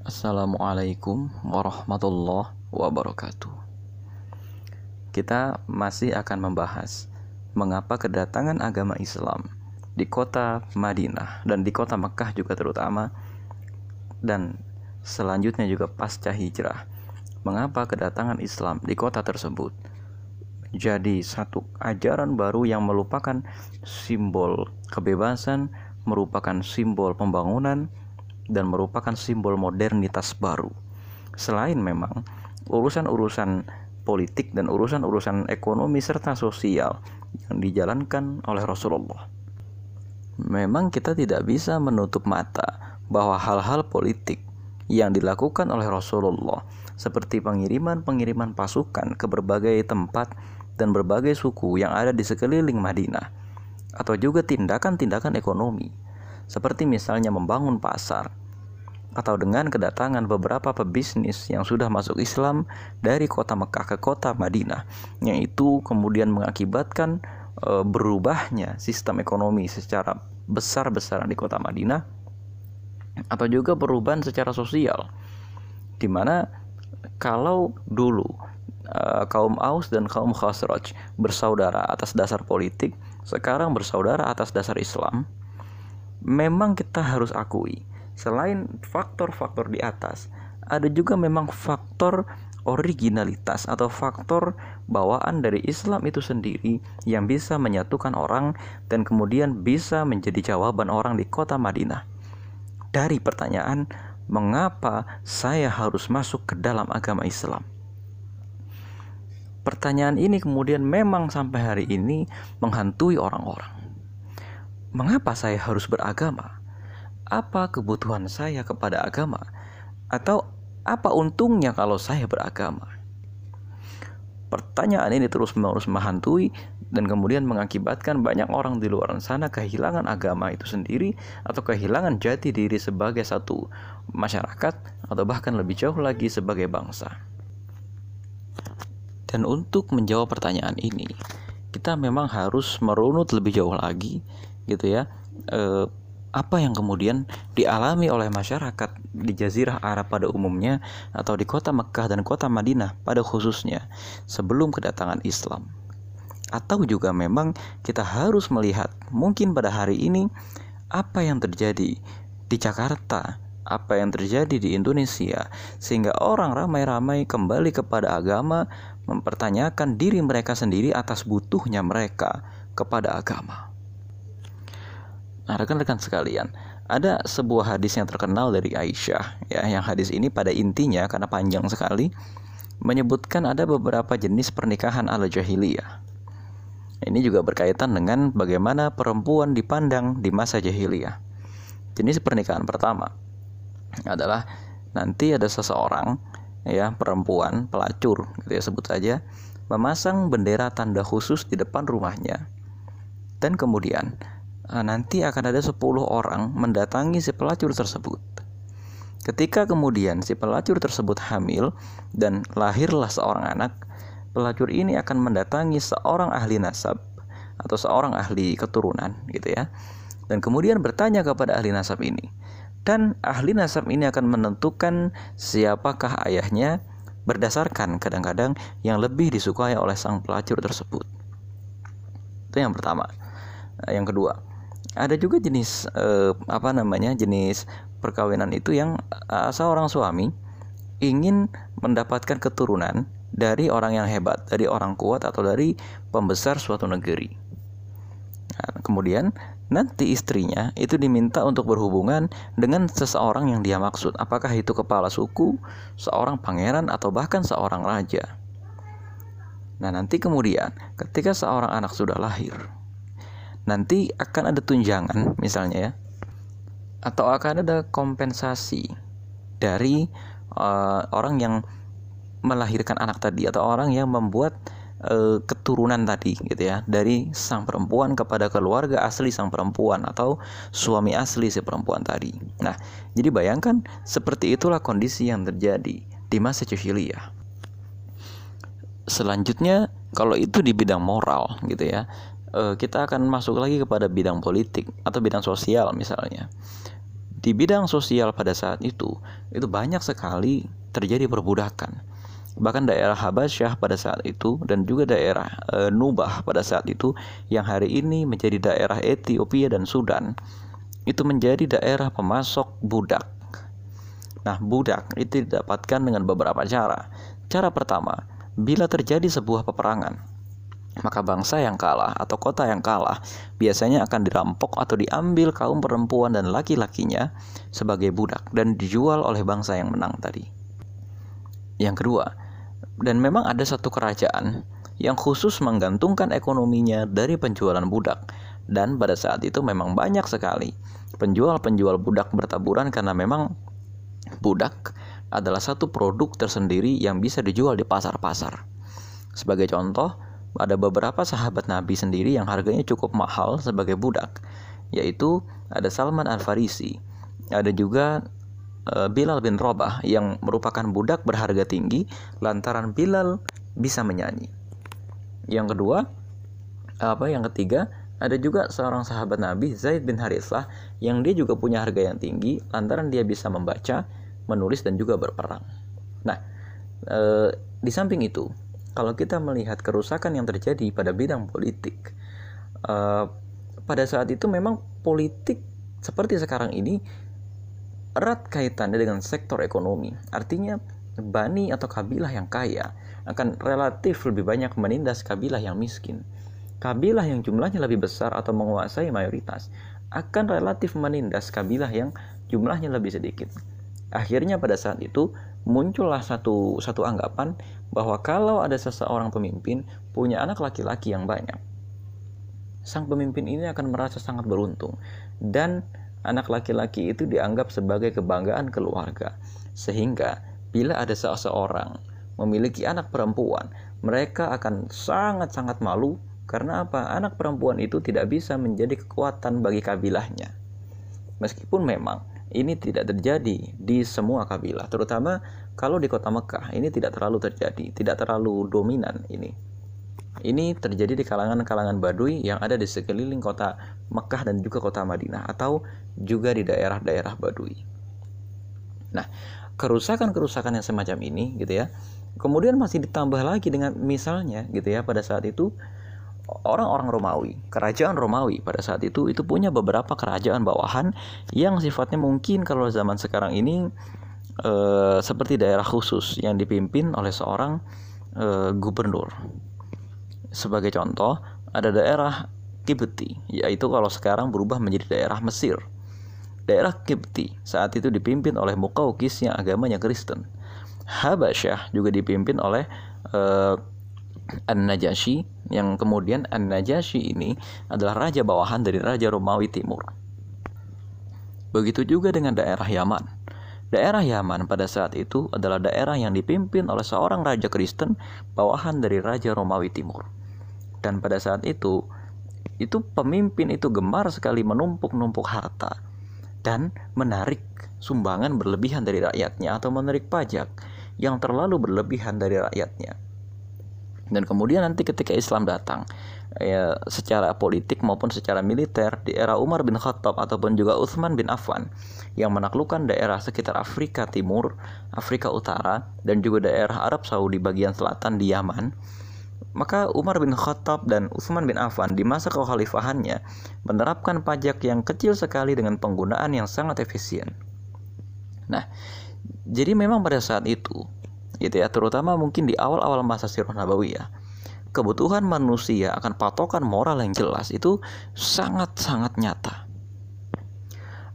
Assalamualaikum warahmatullahi wabarakatuh. Kita masih akan membahas mengapa kedatangan agama Islam di kota Madinah dan di kota Mekah juga terutama dan selanjutnya juga pasca hijrah. Mengapa kedatangan Islam di kota tersebut jadi satu ajaran baru yang melupakan simbol kebebasan, merupakan simbol pembangunan, dan merupakan simbol modernitas baru. Selain memang urusan-urusan politik dan urusan-urusan ekonomi serta sosial yang dijalankan oleh Rasulullah. Memang kita tidak bisa menutup mata bahwa hal-hal politik yang dilakukan oleh Rasulullah seperti pengiriman-pengiriman pasukan ke berbagai tempat dan berbagai suku yang ada di sekeliling Madinah atau juga tindakan-tindakan ekonomi seperti misalnya membangun pasar atau dengan kedatangan beberapa pebisnis yang sudah masuk Islam dari kota Mekah ke kota Madinah. Yang itu kemudian mengakibatkan e, berubahnya sistem ekonomi secara besar-besaran di kota Madinah atau juga perubahan secara sosial. Di mana kalau dulu e, kaum Aus dan kaum Khazraj bersaudara atas dasar politik sekarang bersaudara atas dasar Islam memang kita harus akui selain faktor-faktor di atas, ada juga memang faktor originalitas atau faktor bawaan dari Islam itu sendiri yang bisa menyatukan orang dan kemudian bisa menjadi jawaban orang di kota Madinah. Dari pertanyaan, mengapa saya harus masuk ke dalam agama Islam? Pertanyaan ini kemudian memang sampai hari ini menghantui orang-orang. Mengapa saya harus beragama? apa kebutuhan saya kepada agama atau apa untungnya kalau saya beragama? Pertanyaan ini terus-menerus menghantui dan kemudian mengakibatkan banyak orang di luar sana kehilangan agama itu sendiri atau kehilangan jati diri sebagai satu masyarakat atau bahkan lebih jauh lagi sebagai bangsa. Dan untuk menjawab pertanyaan ini, kita memang harus merunut lebih jauh lagi gitu ya. E, apa yang kemudian dialami oleh masyarakat di Jazirah Arab pada umumnya atau di kota Mekah dan kota Madinah pada khususnya sebelum kedatangan Islam. Atau juga memang kita harus melihat mungkin pada hari ini apa yang terjadi di Jakarta, apa yang terjadi di Indonesia sehingga orang ramai-ramai kembali kepada agama mempertanyakan diri mereka sendiri atas butuhnya mereka kepada agama. Nah, rekan-rekan sekalian, ada sebuah hadis yang terkenal dari Aisyah ya, yang hadis ini pada intinya karena panjang sekali menyebutkan ada beberapa jenis pernikahan ala jahiliyah. Ini juga berkaitan dengan bagaimana perempuan dipandang di masa jahiliyah. Jenis pernikahan pertama adalah nanti ada seseorang ya perempuan pelacur gitu ya sebut saja memasang bendera tanda khusus di depan rumahnya dan kemudian Ah, nanti akan ada 10 orang mendatangi si pelacur tersebut. Ketika kemudian si pelacur tersebut hamil dan lahirlah seorang anak, pelacur ini akan mendatangi seorang ahli nasab atau seorang ahli keturunan gitu ya. Dan kemudian bertanya kepada ahli nasab ini. Dan ahli nasab ini akan menentukan siapakah ayahnya berdasarkan kadang-kadang yang lebih disukai oleh sang pelacur tersebut. Itu yang pertama. Yang kedua, ada juga jenis eh, apa namanya jenis perkawinan itu yang uh, seorang suami ingin mendapatkan keturunan dari orang yang hebat, dari orang kuat atau dari pembesar suatu negeri. Nah, kemudian nanti istrinya itu diminta untuk berhubungan dengan seseorang yang dia maksud, apakah itu kepala suku, seorang pangeran atau bahkan seorang raja. Nah, nanti kemudian ketika seorang anak sudah lahir, nanti akan ada tunjangan misalnya ya atau akan ada kompensasi dari uh, orang yang melahirkan anak tadi atau orang yang membuat uh, keturunan tadi gitu ya dari sang perempuan kepada keluarga asli sang perempuan atau suami asli si perempuan tadi. Nah, jadi bayangkan seperti itulah kondisi yang terjadi di masa jahiliyah. Selanjutnya kalau itu di bidang moral gitu ya uh, kita akan masuk lagi kepada bidang politik atau bidang sosial misalnya. di bidang sosial pada saat itu itu banyak sekali terjadi perbudakan bahkan daerah Habasyah pada saat itu dan juga daerah e, Nubah pada saat itu yang hari ini menjadi daerah Ethiopia dan Sudan itu menjadi daerah pemasok budak. Nah, budak itu didapatkan dengan beberapa cara. Cara pertama, bila terjadi sebuah peperangan, maka bangsa yang kalah atau kota yang kalah biasanya akan dirampok atau diambil kaum perempuan dan laki-lakinya sebagai budak dan dijual oleh bangsa yang menang tadi. Yang kedua, dan memang ada satu kerajaan yang khusus menggantungkan ekonominya dari penjualan budak. Dan pada saat itu memang banyak sekali penjual-penjual budak bertaburan karena memang budak adalah satu produk tersendiri yang bisa dijual di pasar-pasar. Sebagai contoh, ada beberapa sahabat Nabi sendiri yang harganya cukup mahal sebagai budak, yaitu ada Salman Al-Farisi, ada juga Eh, Bilal bin Robah yang merupakan budak berharga tinggi lantaran Bilal bisa menyanyi. Yang kedua, apa yang ketiga, ada juga seorang sahabat Nabi Zaid bin Harithah yang dia juga punya harga yang tinggi lantaran dia bisa membaca, menulis dan juga berperang. Nah, e, di samping itu, kalau kita melihat kerusakan yang terjadi pada bidang politik, e, pada saat itu memang politik seperti sekarang ini erat kaitannya dengan sektor ekonomi. Artinya, bani atau kabilah yang kaya akan relatif lebih banyak menindas kabilah yang miskin. Kabilah yang jumlahnya lebih besar atau menguasai mayoritas akan relatif menindas kabilah yang jumlahnya lebih sedikit. Akhirnya pada saat itu muncullah satu satu anggapan bahwa kalau ada seseorang pemimpin punya anak laki-laki yang banyak, sang pemimpin ini akan merasa sangat beruntung dan anak laki-laki itu dianggap sebagai kebanggaan keluarga. Sehingga bila ada seseorang memiliki anak perempuan, mereka akan sangat-sangat malu karena apa? Anak perempuan itu tidak bisa menjadi kekuatan bagi kabilahnya. Meskipun memang ini tidak terjadi di semua kabilah, terutama kalau di kota Mekah ini tidak terlalu terjadi, tidak terlalu dominan ini. Ini terjadi di kalangan-kalangan Baduy yang ada di sekeliling kota Mekah dan juga kota Madinah atau juga di daerah-daerah Baduy. Nah, kerusakan-kerusakan yang semacam ini gitu ya. Kemudian masih ditambah lagi dengan misalnya gitu ya pada saat itu orang-orang Romawi, kerajaan Romawi pada saat itu itu punya beberapa kerajaan bawahan yang sifatnya mungkin kalau zaman sekarang ini e, seperti daerah khusus yang dipimpin oleh seorang e, gubernur sebagai contoh, ada daerah Kibti, yaitu kalau sekarang berubah menjadi daerah Mesir. Daerah Kibti saat itu dipimpin oleh Mukaukis yang agamanya Kristen. Habasyah juga dipimpin oleh uh, An-Najasyi yang kemudian An-Najasyi ini adalah raja bawahan dari Raja Romawi Timur. Begitu juga dengan daerah Yaman. Daerah Yaman pada saat itu adalah daerah yang dipimpin oleh seorang raja Kristen bawahan dari Raja Romawi Timur. Dan pada saat itu, itu pemimpin itu gemar sekali menumpuk-numpuk harta dan menarik sumbangan berlebihan dari rakyatnya atau menarik pajak yang terlalu berlebihan dari rakyatnya. Dan kemudian nanti ketika Islam datang, ya, secara politik maupun secara militer di era Umar bin Khattab ataupun juga Utsman bin Affan yang menaklukkan daerah sekitar Afrika Timur, Afrika Utara dan juga daerah Arab Saudi bagian selatan di Yaman maka Umar bin Khattab dan Utsman bin Affan di masa kekhalifahannya menerapkan pajak yang kecil sekali dengan penggunaan yang sangat efisien. Nah, jadi memang pada saat itu, gitu ya, terutama mungkin di awal-awal masa Sirah Nabawiyah, kebutuhan manusia akan patokan moral yang jelas itu sangat-sangat nyata.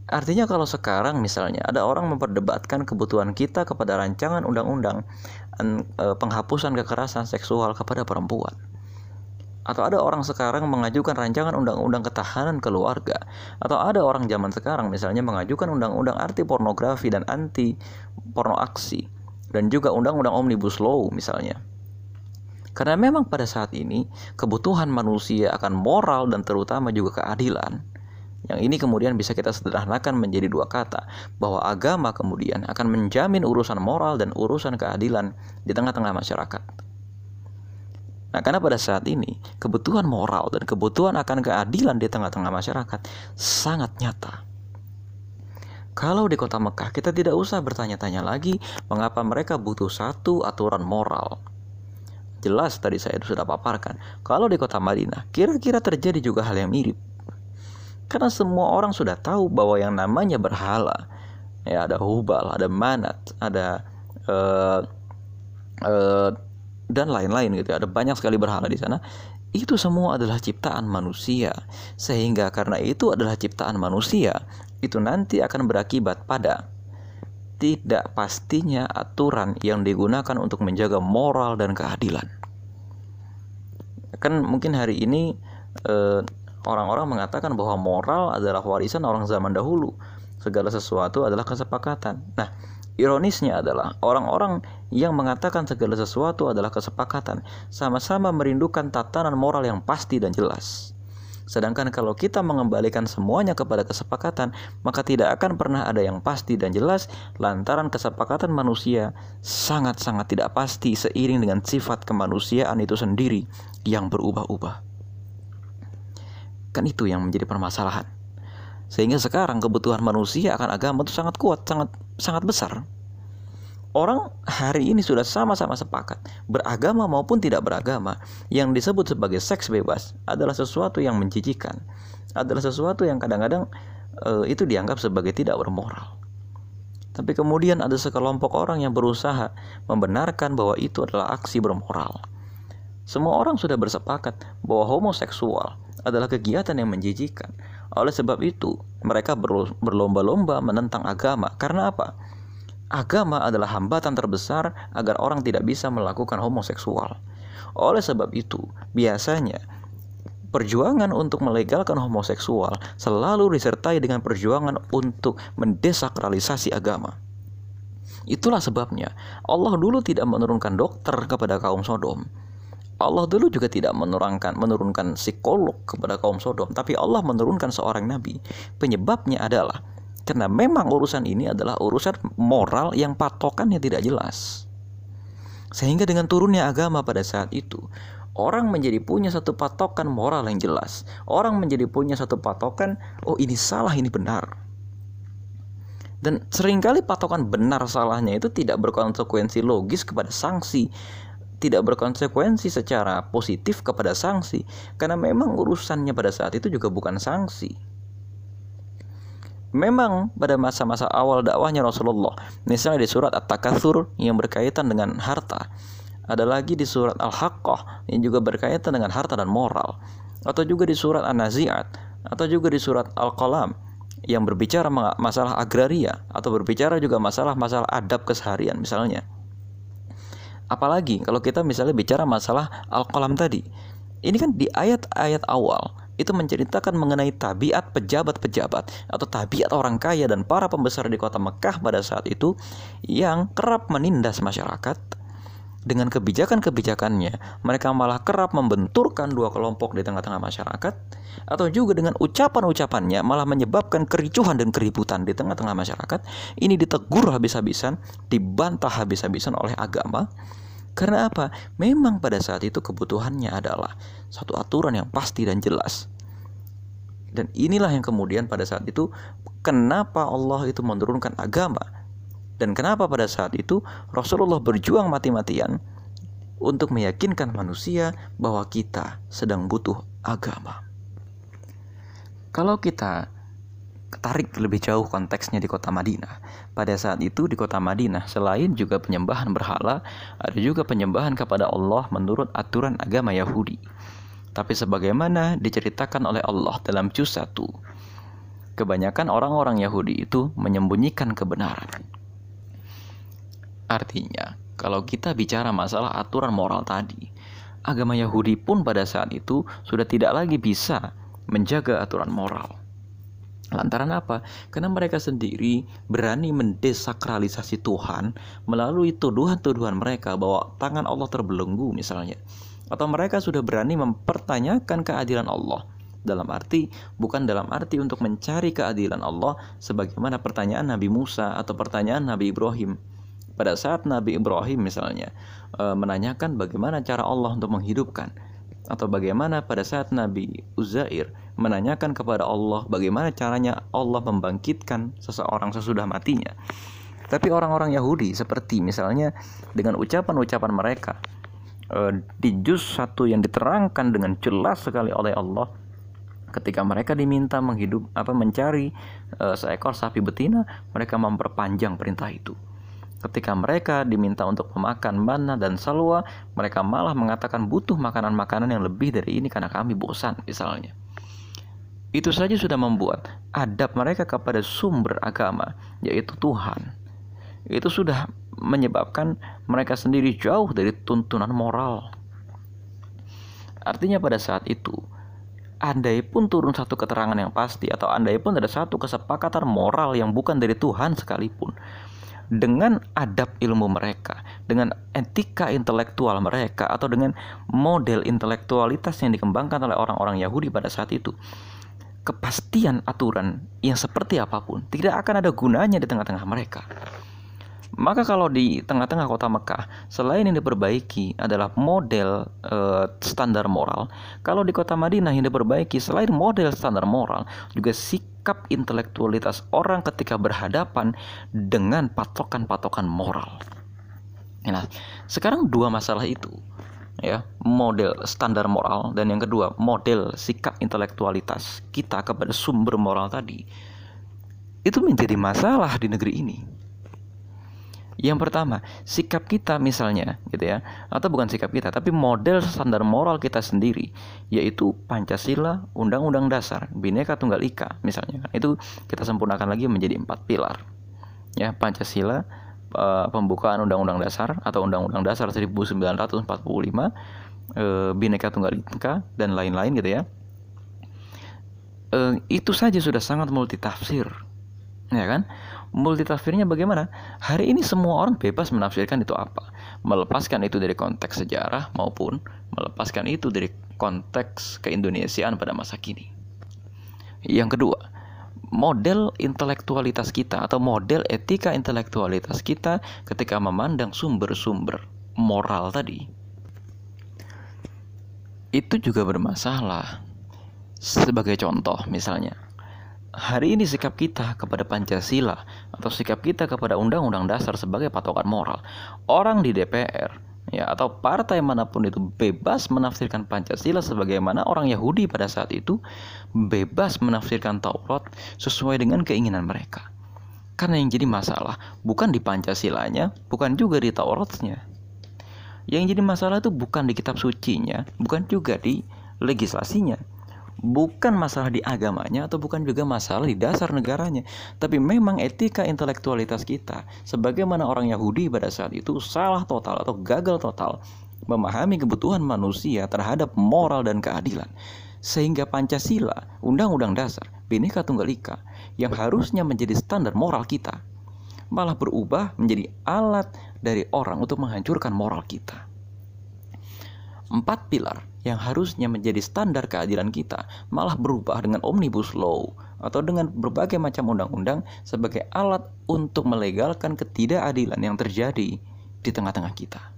Artinya kalau sekarang misalnya ada orang memperdebatkan kebutuhan kita kepada rancangan undang-undang eh, penghapusan kekerasan seksual kepada perempuan. Atau ada orang sekarang mengajukan rancangan undang-undang ketahanan keluarga. Atau ada orang zaman sekarang misalnya mengajukan undang-undang arti pornografi dan anti porno aksi. Dan juga undang-undang omnibus law misalnya. Karena memang pada saat ini kebutuhan manusia akan moral dan terutama juga keadilan yang ini kemudian bisa kita sederhanakan menjadi dua kata, bahwa agama kemudian akan menjamin urusan moral dan urusan keadilan di tengah-tengah masyarakat. Nah, karena pada saat ini kebutuhan moral dan kebutuhan akan keadilan di tengah-tengah masyarakat sangat nyata. Kalau di kota Mekah kita tidak usah bertanya-tanya lagi mengapa mereka butuh satu aturan moral. Jelas tadi saya sudah paparkan. Kalau di kota Madinah kira-kira terjadi juga hal yang mirip. Karena semua orang sudah tahu bahwa yang namanya berhala, ya ada hubal, ada manat, ada uh, uh, dan lain-lain gitu. Ada banyak sekali berhala di sana. Itu semua adalah ciptaan manusia. Sehingga karena itu adalah ciptaan manusia, itu nanti akan berakibat pada tidak pastinya aturan yang digunakan untuk menjaga moral dan keadilan. Kan mungkin hari ini eh, orang-orang mengatakan bahwa moral adalah warisan orang zaman dahulu. Segala sesuatu adalah kesepakatan. Nah, Ironisnya adalah orang-orang yang mengatakan segala sesuatu adalah kesepakatan sama-sama merindukan tatanan moral yang pasti dan jelas. Sedangkan kalau kita mengembalikan semuanya kepada kesepakatan, maka tidak akan pernah ada yang pasti dan jelas lantaran kesepakatan manusia sangat-sangat tidak pasti seiring dengan sifat kemanusiaan itu sendiri yang berubah-ubah. Kan itu yang menjadi permasalahan. Sehingga sekarang kebutuhan manusia akan agama itu sangat kuat, sangat sangat besar. Orang hari ini sudah sama-sama sepakat, beragama maupun tidak beragama, yang disebut sebagai seks bebas adalah sesuatu yang menjijikan, adalah sesuatu yang kadang-kadang e, itu dianggap sebagai tidak bermoral. Tapi kemudian ada sekelompok orang yang berusaha membenarkan bahwa itu adalah aksi bermoral. Semua orang sudah bersepakat bahwa homoseksual adalah kegiatan yang menjijikan, oleh sebab itu, mereka berlomba-lomba menentang agama. Karena apa? Agama adalah hambatan terbesar agar orang tidak bisa melakukan homoseksual. Oleh sebab itu, biasanya perjuangan untuk melegalkan homoseksual selalu disertai dengan perjuangan untuk mendesakralisasi agama. Itulah sebabnya Allah dulu tidak menurunkan dokter kepada kaum Sodom, Allah dulu juga tidak menurunkan menurunkan psikolog kepada kaum Sodom, tapi Allah menurunkan seorang nabi. Penyebabnya adalah karena memang urusan ini adalah urusan moral yang patokannya tidak jelas. Sehingga dengan turunnya agama pada saat itu, orang menjadi punya satu patokan moral yang jelas. Orang menjadi punya satu patokan, oh ini salah, ini benar. Dan sering kali patokan benar salahnya itu tidak berkonsekuensi logis kepada sanksi tidak berkonsekuensi secara positif kepada sanksi karena memang urusannya pada saat itu juga bukan sanksi. Memang pada masa-masa awal dakwahnya Rasulullah, misalnya di surat At-Takatsur yang berkaitan dengan harta, ada lagi di surat Al-Haqqah yang juga berkaitan dengan harta dan moral, atau juga di surat An-Nazi'at, atau juga di surat Al-Qalam yang berbicara masalah agraria atau berbicara juga masalah-masalah adab keseharian misalnya. Apalagi kalau kita misalnya bicara masalah al-qalam tadi. Ini kan di ayat-ayat awal itu menceritakan mengenai tabiat pejabat-pejabat atau tabiat orang kaya dan para pembesar di kota Mekah pada saat itu yang kerap menindas masyarakat. Dengan kebijakan-kebijakannya mereka malah kerap membenturkan dua kelompok di tengah-tengah masyarakat atau juga dengan ucapan-ucapannya malah menyebabkan kericuhan dan keributan di tengah-tengah masyarakat. Ini ditegur habis-habisan dibantah habis-habisan oleh agama karena apa? Memang pada saat itu kebutuhannya adalah satu aturan yang pasti dan jelas. Dan inilah yang kemudian pada saat itu kenapa Allah itu menurunkan agama dan kenapa pada saat itu Rasulullah berjuang mati-matian untuk meyakinkan manusia bahwa kita sedang butuh agama. Kalau kita tarik lebih jauh konteksnya di kota Madinah. Pada saat itu di kota Madinah selain juga penyembahan berhala, ada juga penyembahan kepada Allah menurut aturan agama Yahudi. Tapi sebagaimana diceritakan oleh Allah dalam juz 1, kebanyakan orang-orang Yahudi itu menyembunyikan kebenaran. Artinya, kalau kita bicara masalah aturan moral tadi, agama Yahudi pun pada saat itu sudah tidak lagi bisa menjaga aturan moral. Lantaran apa? Karena mereka sendiri berani mendesakralisasi Tuhan melalui tuduhan-tuduhan mereka bahwa tangan Allah terbelenggu misalnya. Atau mereka sudah berani mempertanyakan keadilan Allah dalam arti bukan dalam arti untuk mencari keadilan Allah sebagaimana pertanyaan Nabi Musa atau pertanyaan Nabi Ibrahim pada saat Nabi Ibrahim misalnya e, menanyakan bagaimana cara Allah untuk menghidupkan atau bagaimana pada saat Nabi Uzair menanyakan kepada Allah bagaimana caranya Allah membangkitkan seseorang sesudah matinya. Tapi orang-orang Yahudi seperti misalnya dengan ucapan-ucapan mereka eh, di juz satu yang diterangkan dengan jelas sekali oleh Allah ketika mereka diminta menghidup apa mencari uh, seekor sapi betina mereka memperpanjang perintah itu ketika mereka diminta untuk memakan mana dan salwa mereka malah mengatakan butuh makanan-makanan yang lebih dari ini karena kami bosan misalnya itu saja sudah membuat adab mereka kepada sumber agama yaitu Tuhan itu sudah menyebabkan mereka sendiri jauh dari tuntunan moral artinya pada saat itu andai pun turun satu keterangan yang pasti atau andai pun ada satu kesepakatan moral yang bukan dari Tuhan sekalipun dengan adab ilmu mereka, dengan etika intelektual mereka atau dengan model intelektualitas yang dikembangkan oleh orang-orang Yahudi pada saat itu. Kepastian aturan yang seperti apa pun tidak akan ada gunanya di tengah-tengah mereka. Maka kalau di tengah-tengah kota Mekah, selain yang diperbaiki adalah model e, standar moral, kalau di kota Madinah yang diperbaiki selain model standar moral, juga sikap intelektualitas orang ketika berhadapan dengan patokan-patokan moral. Nah, sekarang dua masalah itu, ya, model standar moral dan yang kedua model sikap intelektualitas kita kepada sumber moral tadi, itu menjadi masalah di negeri ini yang pertama, sikap kita misalnya gitu ya, atau bukan sikap kita, tapi model standar moral kita sendiri, yaitu Pancasila, Undang-Undang Dasar, Bhinneka Tunggal Ika misalnya. Itu kita sempurnakan lagi menjadi empat pilar. Ya, Pancasila, eh, pembukaan Undang-Undang Dasar atau Undang-Undang Dasar 1945, eh, Bhinneka Tunggal Ika dan lain-lain gitu ya. Eh, itu saja sudah sangat multitafsir. Ya kan? multitafsirnya bagaimana? Hari ini semua orang bebas menafsirkan itu apa. Melepaskan itu dari konteks sejarah maupun melepaskan itu dari konteks keindonesiaan pada masa kini. Yang kedua, model intelektualitas kita atau model etika intelektualitas kita ketika memandang sumber-sumber moral tadi itu juga bermasalah. Sebagai contoh misalnya, hari ini sikap kita kepada Pancasila atau sikap kita kepada Undang-Undang Dasar sebagai patokan moral, orang di DPR ya atau partai mana pun itu bebas menafsirkan Pancasila sebagaimana orang Yahudi pada saat itu bebas menafsirkan Taurat sesuai dengan keinginan mereka. Karena yang jadi masalah bukan di Pancasilanya, bukan juga di Tauratnya. Yang jadi masalah itu bukan di kitab sucinya, bukan juga di legislasinya, bukan masalah di agamanya atau bukan juga masalah di dasar negaranya, tapi memang etika intelektualitas kita sebagaimana orang Yahudi pada saat itu salah total atau gagal total memahami kebutuhan manusia terhadap moral dan keadilan. Sehingga Pancasila, Undang-Undang Dasar, Bhinneka Tunggal Ika yang harusnya menjadi standar moral kita malah berubah menjadi alat dari orang untuk menghancurkan moral kita. Empat pilar yang harusnya menjadi standar keadilan kita malah berubah dengan omnibus law atau dengan berbagai macam undang-undang sebagai alat untuk melegalkan ketidakadilan yang terjadi di tengah-tengah kita.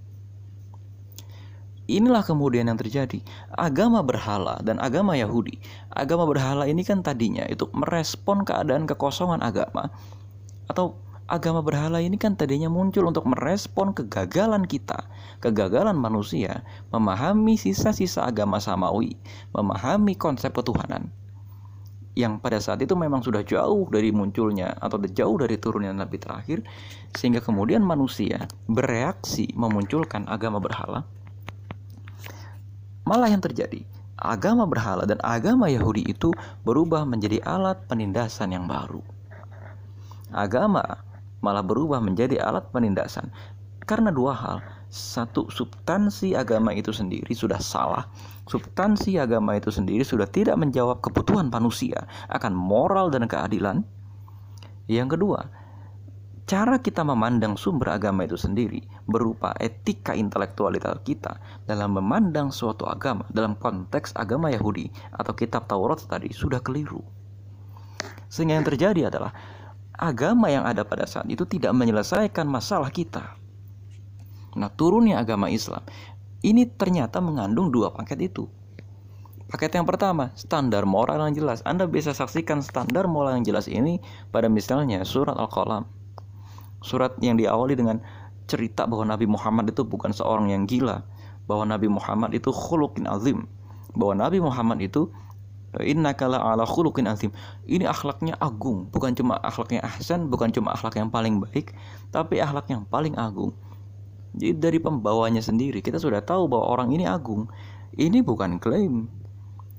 Inilah kemudian yang terjadi. Agama berhala dan agama Yahudi. Agama berhala ini kan tadinya itu merespon keadaan kekosongan agama atau agama berhala ini kan tadinya muncul untuk merespon kegagalan kita, kegagalan manusia, memahami sisa-sisa agama samawi, memahami konsep ketuhanan. Yang pada saat itu memang sudah jauh dari munculnya atau jauh dari turunnya Nabi terakhir, sehingga kemudian manusia bereaksi memunculkan agama berhala. Malah yang terjadi, agama berhala dan agama Yahudi itu berubah menjadi alat penindasan yang baru. Agama malah berubah menjadi alat penindasan. Karena dua hal. Satu substansi agama itu sendiri sudah salah. Substansi agama itu sendiri sudah tidak menjawab kebutuhan manusia akan moral dan keadilan. Yang kedua cara kita memandang sumber agama itu sendiri berupa etika intelektualitas kita dalam memandang suatu agama dalam konteks agama Yahudi atau kitab Taurat tadi sudah keliru. Sehingga yang terjadi adalah agama yang ada pada saat itu tidak menyelesaikan masalah kita. Nah, turunnya agama Islam ini ternyata mengandung dua paket itu. Paket yang pertama, standar moral yang jelas. Anda bisa saksikan standar moral yang jelas ini pada misalnya surat Al-Qalam. Surat yang diawali dengan cerita bahwa Nabi Muhammad itu bukan seorang yang gila, bahwa Nabi Muhammad itu khuluqin azim, bahwa Nabi Muhammad itu Inna kala ala khuluqin azim. Ini akhlaknya agung, bukan cuma akhlaknya ahsan, bukan cuma akhlak yang paling baik, tapi akhlak yang paling agung. Jadi dari pembawanya sendiri kita sudah tahu bahwa orang ini agung. Ini bukan klaim.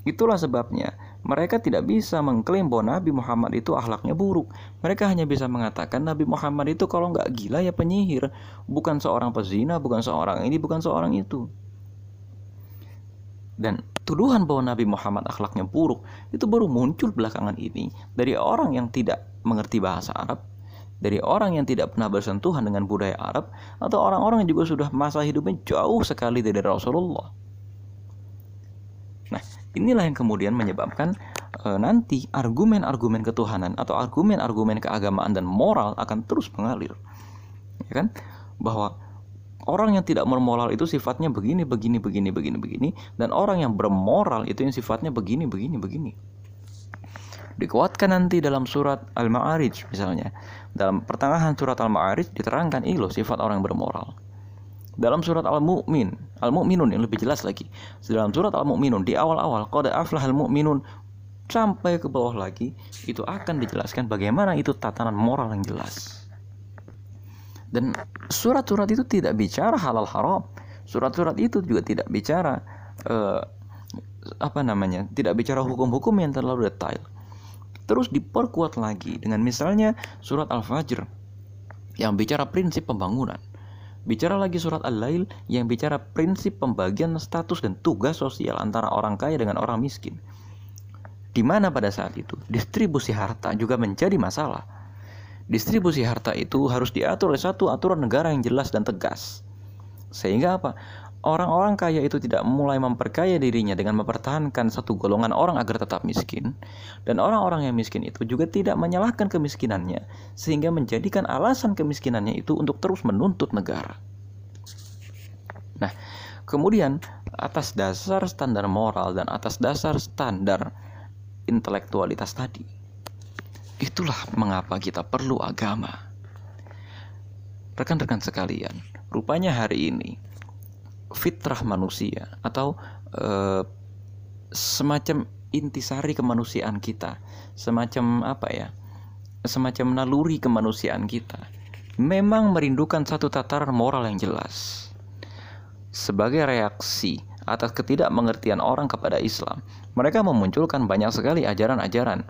Itulah sebabnya mereka tidak bisa mengklaim bahwa Nabi Muhammad itu akhlaknya buruk. Mereka hanya bisa mengatakan Nabi Muhammad itu kalau nggak gila ya penyihir, bukan seorang pezina, bukan seorang ini, bukan seorang itu. Dan tuduhan bahwa Nabi Muhammad akhlaknya buruk itu baru muncul belakangan ini dari orang yang tidak mengerti bahasa Arab, dari orang yang tidak pernah bersentuhan dengan budaya Arab, atau orang-orang yang juga sudah masa hidupnya jauh sekali dari Rasulullah. Nah, inilah yang kemudian menyebabkan e, nanti argumen-argumen ketuhanan atau argumen-argumen keagamaan dan moral akan terus mengalir. Ya kan? Bahwa orang yang tidak bermoral itu sifatnya begini, begini, begini, begini, begini, dan orang yang bermoral itu yang sifatnya begini, begini, begini. Dikuatkan nanti dalam surat Al-Ma'arij misalnya. Dalam pertengahan surat Al-Ma'arij diterangkan ini loh sifat orang yang bermoral. Dalam surat Al-Mu'min, Al-Mu'minun yang lebih jelas lagi. Dalam surat Al-Mu'minun di awal-awal qad aflahal mu'minun sampai ke bawah lagi itu akan dijelaskan bagaimana itu tatanan moral yang jelas. Dan surat-surat itu tidak bicara halal haram. Surat-surat itu juga tidak bicara uh, apa namanya? Tidak bicara hukum-hukum yang terlalu detail. Terus diperkuat lagi dengan misalnya surat Al-Fajr yang bicara prinsip pembangunan. Bicara lagi surat Al-Lail yang bicara prinsip pembagian status dan tugas sosial antara orang kaya dengan orang miskin. Di mana pada saat itu distribusi harta juga menjadi masalah Distribusi harta itu harus diatur oleh satu aturan negara yang jelas dan tegas. Sehingga apa? Orang-orang kaya itu tidak mulai memperkaya dirinya dengan mempertahankan satu golongan orang agar tetap miskin, dan orang-orang yang miskin itu juga tidak menyalahkan kemiskinannya, sehingga menjadikan alasan kemiskinannya itu untuk terus menuntut negara. Nah, kemudian atas dasar standar moral dan atas dasar standar intelektualitas tadi, Itulah mengapa kita perlu agama. Rekan-rekan sekalian, rupanya hari ini fitrah manusia atau e, semacam intisari kemanusiaan kita, semacam apa ya? Semacam naluri kemanusiaan kita memang merindukan satu tataran moral yang jelas. Sebagai reaksi atas ketidakmengertian orang kepada Islam, mereka memunculkan banyak sekali ajaran-ajaran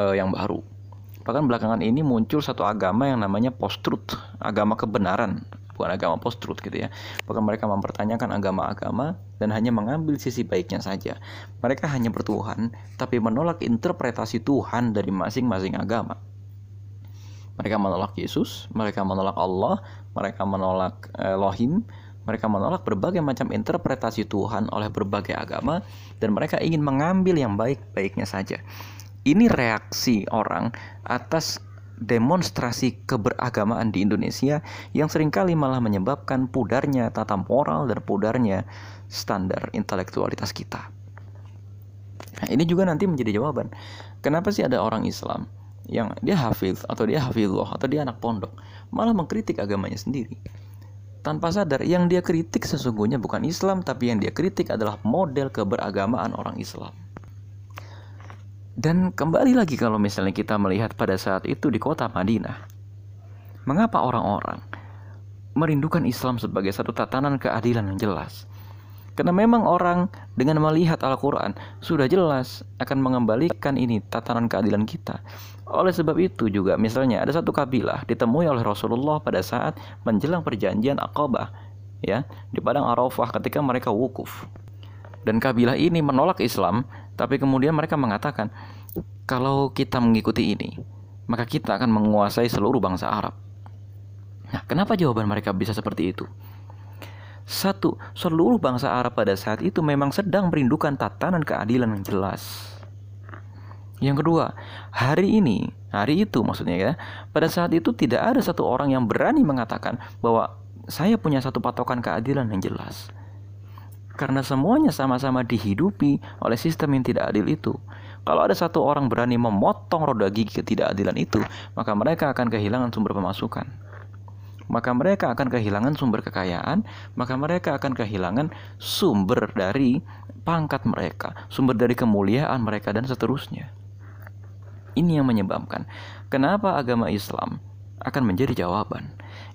uh, yang baru. Bahkan belakangan ini muncul satu agama yang namanya post-truth, agama kebenaran, bukan agama post-truth gitu ya. Bahkan mereka mempertanyakan agama-agama dan hanya mengambil sisi baiknya saja. Mereka hanya bertuhan, tapi menolak interpretasi Tuhan dari masing-masing agama. Mereka menolak Yesus, mereka menolak Allah, mereka menolak Elohim, mereka menolak berbagai macam interpretasi Tuhan oleh berbagai agama dan mereka ingin mengambil yang baik-baiknya saja. Ini reaksi orang atas demonstrasi keberagamaan di Indonesia yang sering kali malah menyebabkan pudarnya tata moral dan pudarnya standar intelektualitas kita. Nah, ini juga nanti menjadi jawaban. Kenapa sih ada orang Islam yang dia hafiz atau dia hafizullah atau dia anak pondok malah mengkritik agamanya sendiri? Tanpa sadar yang dia kritik sesungguhnya bukan Islam tapi yang dia kritik adalah model keberagamaan orang Islam. Dan kembali lagi kalau misalnya kita melihat pada saat itu di kota Madinah. Mengapa orang-orang merindukan Islam sebagai satu tatanan keadilan yang jelas? Karena memang orang dengan melihat Al-Quran sudah jelas akan mengembalikan ini tatanan keadilan kita. Oleh sebab itu juga misalnya ada satu kabilah ditemui oleh Rasulullah pada saat menjelang perjanjian Aqabah ya di padang Arafah ketika mereka wukuf. Dan kabilah ini menolak Islam tapi kemudian mereka mengatakan, kalau kita mengikuti ini, maka kita akan menguasai seluruh bangsa Arab. Nah, kenapa jawaban mereka bisa seperti itu? Satu, seluruh bangsa Arab pada saat itu memang sedang merindukan tatanan keadilan yang jelas. Yang kedua, hari ini, hari itu maksudnya ya, pada saat itu tidak ada satu orang yang berani mengatakan bahwa saya punya satu patokan keadilan yang jelas Karena semuanya sama-sama dihidupi oleh sistem yang tidak adil itu. Kalau ada satu orang berani memotong roda gigi ketidakadilan itu, maka mereka akan kehilangan sumber pemasukan. Maka mereka akan kehilangan sumber kekayaan, maka mereka akan kehilangan sumber dari pangkat mereka, sumber dari kemuliaan mereka dan seterusnya. Ini yang menyebabkan kenapa agama Islam akan menjadi jawaban.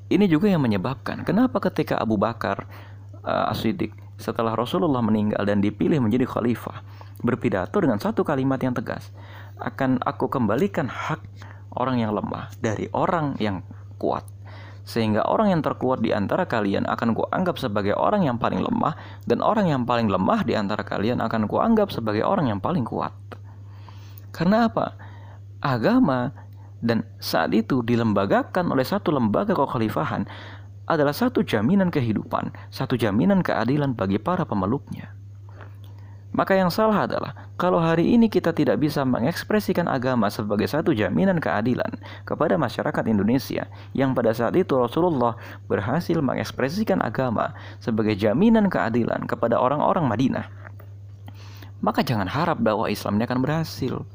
Ini juga yang menyebabkan kenapa ketika Abu Bakar uh, As-Siddiq setelah Rasulullah meninggal dan dipilih menjadi khalifah berpidato dengan satu kalimat yang tegas akan aku kembalikan hak orang yang lemah dari orang yang kuat sehingga orang yang terkuat di antara kalian akan kuanggap sebagai orang yang paling lemah dan orang yang paling lemah di antara kalian akan kuanggap sebagai orang yang paling kuat. Karena apa? Agama dan saat itu dilembagakan oleh satu lembaga kekhalifahan adalah satu jaminan kehidupan, satu jaminan keadilan bagi para pemeluknya. Maka yang salah adalah kalau hari ini kita tidak bisa mengekspresikan agama sebagai satu jaminan keadilan kepada masyarakat Indonesia yang pada saat itu Rasulullah berhasil mengekspresikan agama sebagai jaminan keadilan kepada orang-orang Madinah. Maka jangan harap dakwah Islam ini akan berhasil.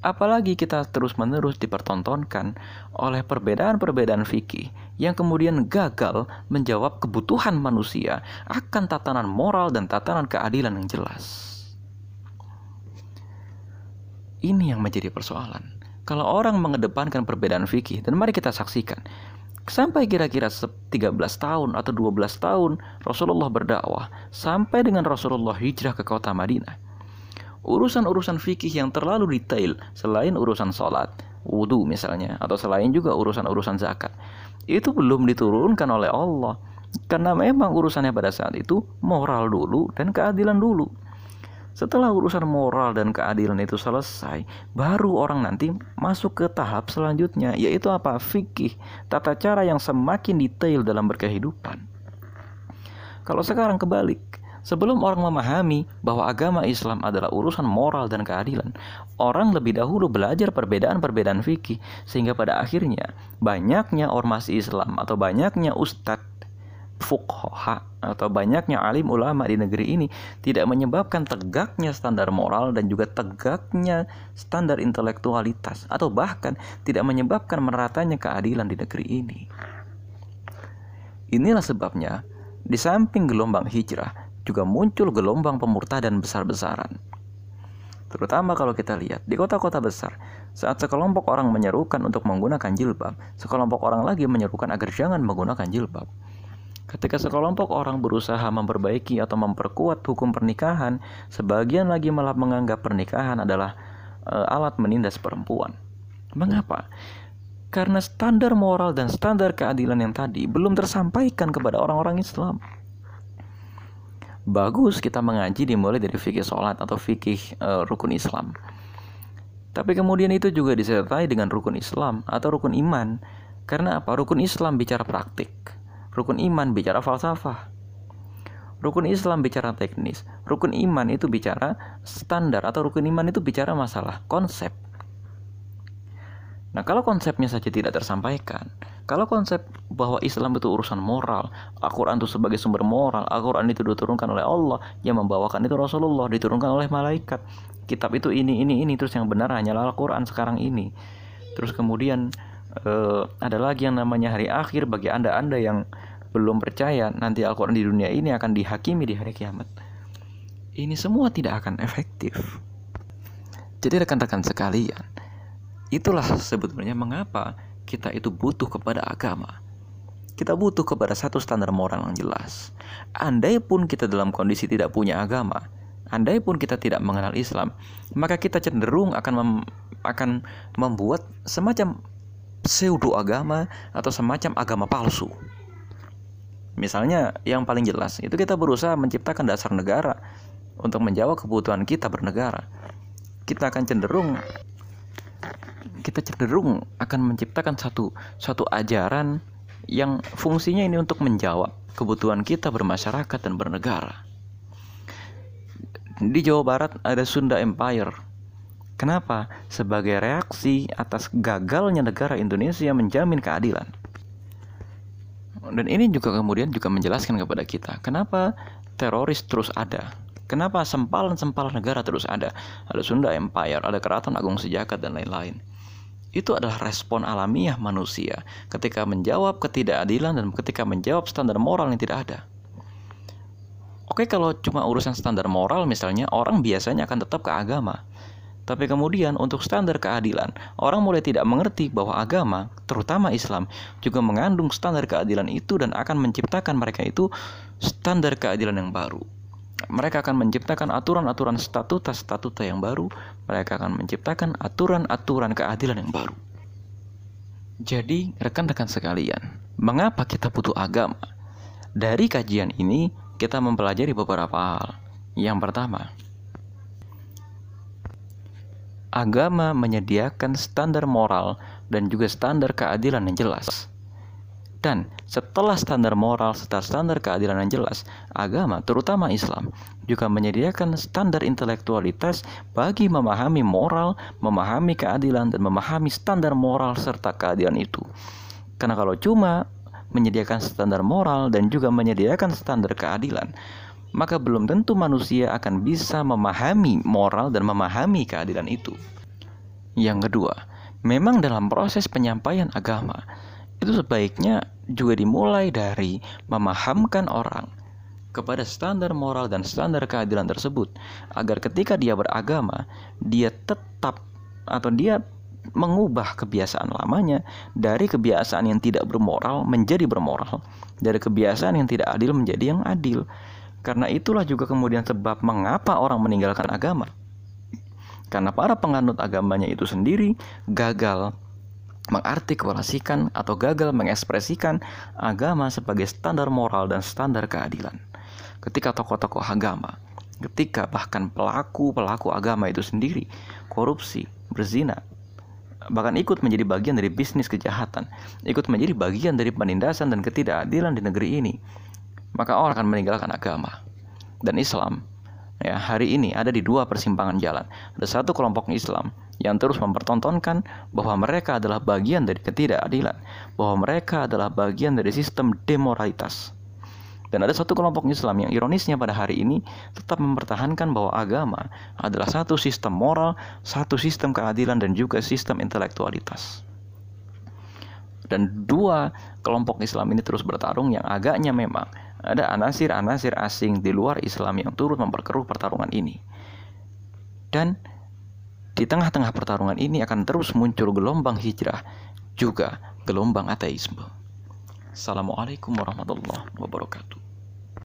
Apalagi kita terus-menerus dipertontonkan oleh perbedaan-perbedaan fikih yang kemudian gagal menjawab kebutuhan manusia akan tatanan moral dan tatanan keadilan yang jelas. Ini yang menjadi persoalan. Kalau orang mengedepankan perbedaan fikih dan mari kita saksikan sampai kira-kira 13 tahun atau 12 tahun Rasulullah berdakwah sampai dengan Rasulullah hijrah ke kota Madinah urusan-urusan fikih yang terlalu detail selain urusan sholat, wudhu misalnya, atau selain juga urusan-urusan zakat, itu belum diturunkan oleh Allah. Karena memang urusannya pada saat itu moral dulu dan keadilan dulu. Setelah urusan moral dan keadilan itu selesai, baru orang nanti masuk ke tahap selanjutnya, yaitu apa? Fikih, tata cara yang semakin detail dalam berkehidupan. Kalau sekarang kebalik, Sebelum orang memahami bahwa agama Islam adalah urusan moral dan keadilan, orang lebih dahulu belajar perbedaan-perbedaan fikih sehingga pada akhirnya banyaknya ormas Islam atau banyaknya ustadz fuqaha atau banyaknya alim ulama di negeri ini tidak menyebabkan tegaknya standar moral dan juga tegaknya standar intelektualitas atau bahkan tidak menyebabkan meratanya keadilan di negeri ini. Inilah sebabnya di samping gelombang hijrah juga muncul gelombang pemurtadan besar-besaran. Terutama kalau kita lihat di kota-kota besar, saat sekelompok orang menyerukan untuk menggunakan jilbab, sekelompok orang lagi menyerukan agar jangan menggunakan jilbab. Ketika sekelompok orang berusaha memperbaiki atau memperkuat hukum pernikahan, sebagian lagi malah menganggap pernikahan adalah e, alat menindas perempuan. Mengapa? Karena standar moral dan standar keadilan yang tadi belum tersampaikan kepada orang-orang Islam bagus kita mengaji dimulai dari fikih sholat atau fikih uh, rukun Islam. Tapi kemudian itu juga disertai dengan rukun Islam atau rukun iman. Karena apa? Rukun Islam bicara praktik. Rukun iman bicara falsafah. Rukun Islam bicara teknis. Rukun iman itu bicara standar atau rukun iman itu bicara masalah konsep. Nah, kalau konsepnya saja tidak tersampaikan, kalau konsep bahwa Islam itu urusan moral, Al-Quran itu sebagai sumber moral, Al-Quran itu diturunkan oleh Allah, yang membawakan itu Rasulullah, diturunkan oleh malaikat. Kitab itu ini, ini, ini, terus yang benar hanyalah Al-Quran sekarang ini. Terus kemudian uh, ada lagi yang namanya hari akhir bagi anda-anda yang belum percaya nanti Al-Quran di dunia ini akan dihakimi di hari kiamat. Ini semua tidak akan efektif. Jadi rekan-rekan sekalian, itulah sebetulnya mengapa kita itu butuh kepada agama. Kita butuh kepada satu standar moral yang jelas. Andai pun kita dalam kondisi tidak punya agama, andai pun kita tidak mengenal Islam, maka kita cenderung akan mem akan membuat semacam pseudo agama atau semacam agama palsu. Misalnya yang paling jelas itu kita berusaha menciptakan dasar negara untuk menjawab kebutuhan kita bernegara. Kita akan cenderung kita cenderung akan menciptakan satu satu ajaran yang fungsinya ini untuk menjawab kebutuhan kita bermasyarakat dan bernegara. Di Jawa Barat ada Sunda Empire. Kenapa? Sebagai reaksi atas gagalnya negara Indonesia menjamin keadilan. Dan ini juga kemudian juga menjelaskan kepada kita kenapa teroris terus ada. Kenapa sempalan-sempalan negara terus ada? Ada Sunda Empire, ada Keraton Agung Sejagat dan lain-lain. Itu adalah respon alamiah manusia ketika menjawab ketidakadilan dan ketika menjawab standar moral yang tidak ada. Oke, kalau cuma urusan standar moral misalnya, orang biasanya akan tetap ke agama. Tapi kemudian untuk standar keadilan, orang mulai tidak mengerti bahwa agama, terutama Islam, juga mengandung standar keadilan itu dan akan menciptakan mereka itu standar keadilan yang baru. Mereka akan menciptakan aturan-aturan statuta-statuta yang baru, mereka akan menciptakan aturan-aturan keadilan yang baru. Jadi, rekan-rekan sekalian, mengapa kita butuh agama? Dari kajian ini, kita mempelajari beberapa hal. Yang pertama, agama menyediakan standar moral dan juga standar keadilan yang jelas. Dan setelah standar moral serta standar keadilan yang jelas, agama, terutama Islam, juga menyediakan standar intelektualitas bagi memahami moral, memahami keadilan, dan memahami standar moral serta keadilan itu. Karena kalau cuma menyediakan standar moral dan juga menyediakan standar keadilan, maka belum tentu manusia akan bisa memahami moral dan memahami keadilan itu. Yang kedua, memang dalam proses penyampaian agama itu sebaiknya juga dimulai dari memahamkan orang kepada standar moral dan standar keadilan tersebut agar ketika dia beragama dia tetap atau dia mengubah kebiasaan lamanya dari kebiasaan yang tidak bermoral menjadi bermoral, dari kebiasaan yang tidak adil menjadi yang adil. Karena itulah juga kemudian sebab mengapa orang meninggalkan agama. Karena para penganut agamanya itu sendiri gagal mengartikulasikan atau gagal mengekspresikan agama sebagai standar moral dan standar keadilan. Ketika tokoh-tokoh agama, ketika bahkan pelaku-pelaku agama itu sendiri korupsi, berzina, bahkan ikut menjadi bagian dari bisnis kejahatan, ikut menjadi bagian dari penindasan dan ketidakadilan di negeri ini, maka orang akan meninggalkan agama. Dan Islam ya hari ini ada di dua persimpangan jalan. Ada satu kelompok Islam yang terus mempertontonkan bahwa mereka adalah bagian dari ketidakadilan, bahwa mereka adalah bagian dari sistem demoralitas. Dan ada satu kelompok Islam yang ironisnya pada hari ini tetap mempertahankan bahwa agama adalah satu sistem moral, satu sistem keadilan, dan juga sistem intelektualitas. Dan dua kelompok Islam ini terus bertarung yang agaknya memang ada anasir-anasir asing di luar Islam yang turut memperkeruh pertarungan ini. Dan di tengah-tengah pertarungan ini akan terus muncul gelombang hijrah, juga gelombang ateisme. Assalamualaikum warahmatullahi wabarakatuh.